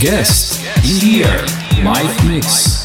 Guest in here, live mix.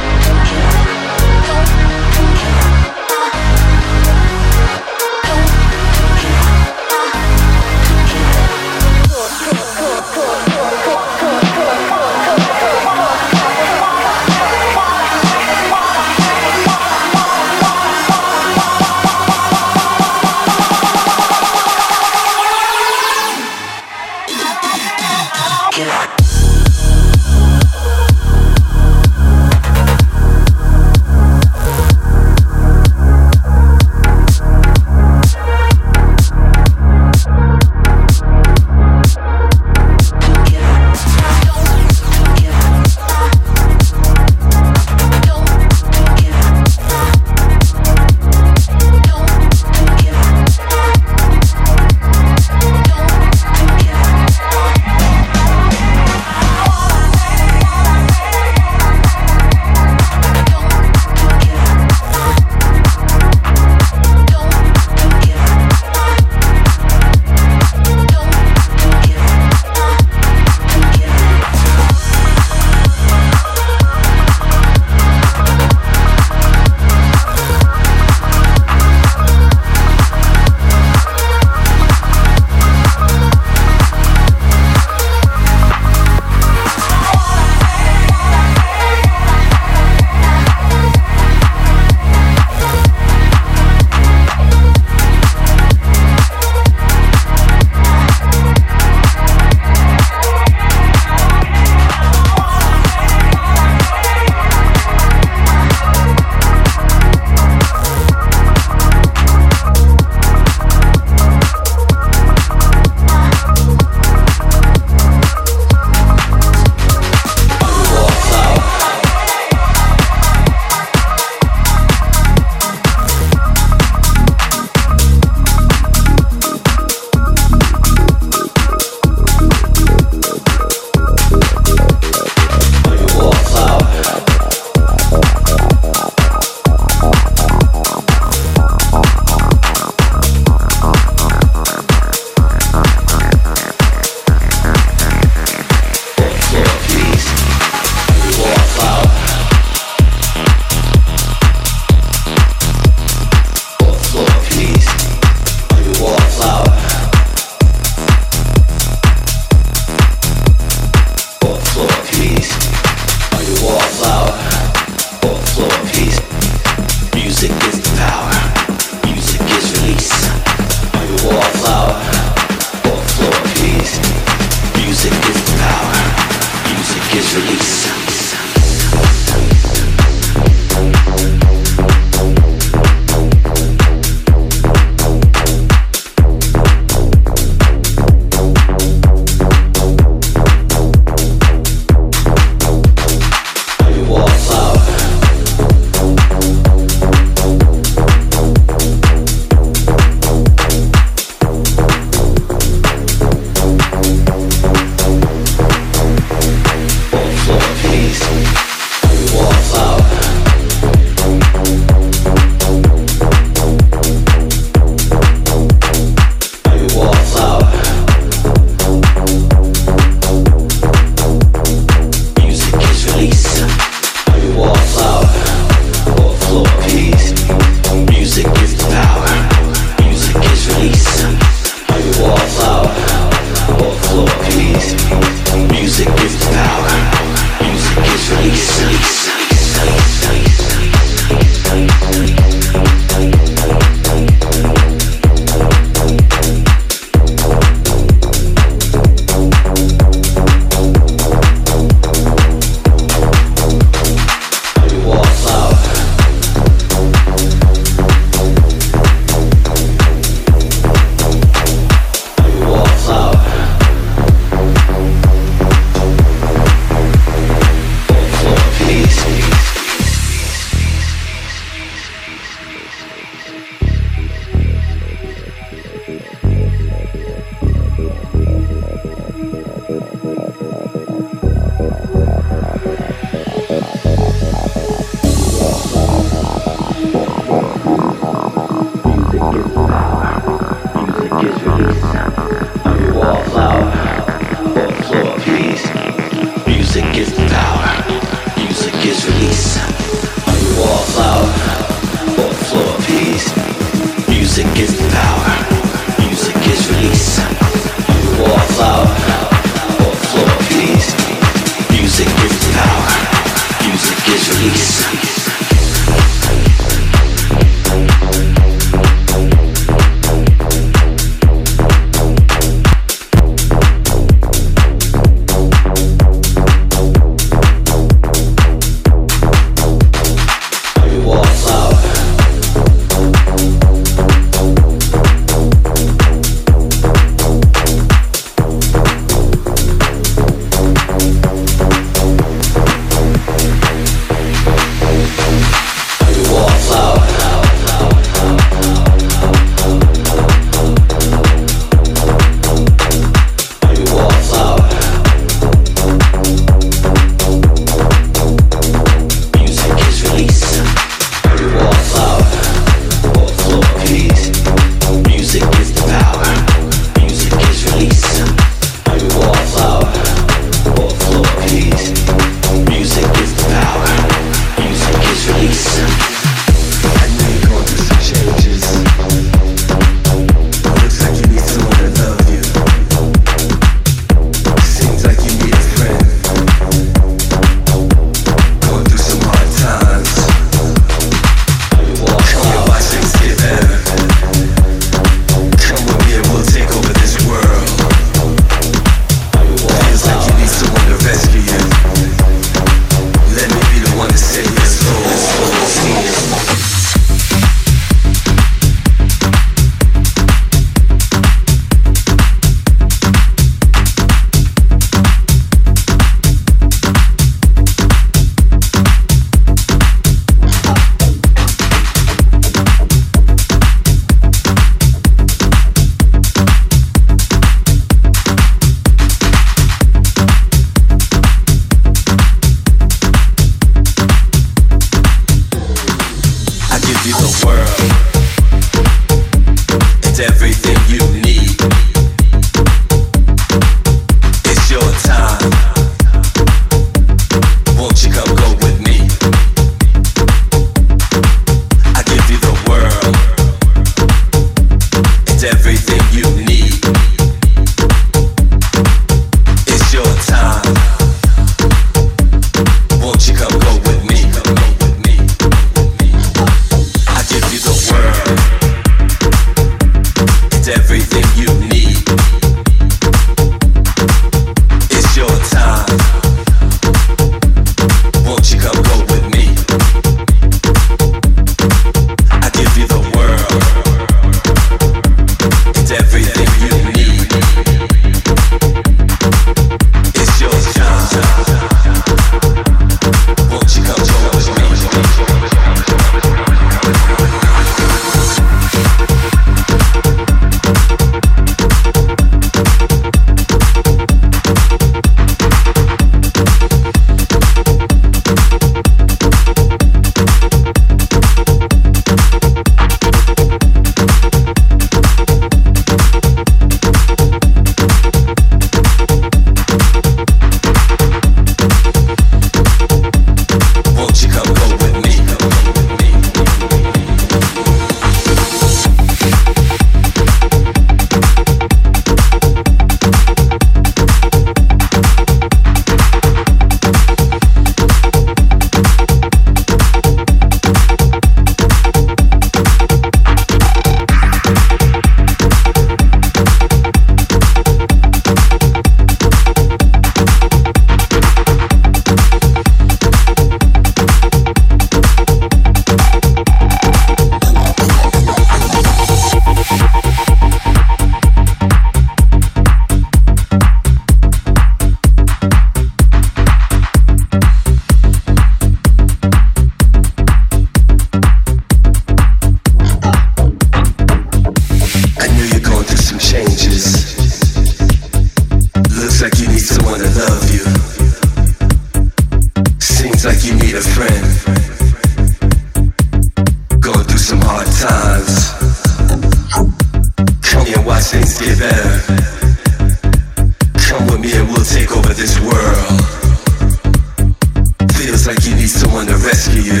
Like you need someone to rescue you.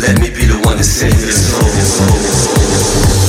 Let me be the one to save your soul.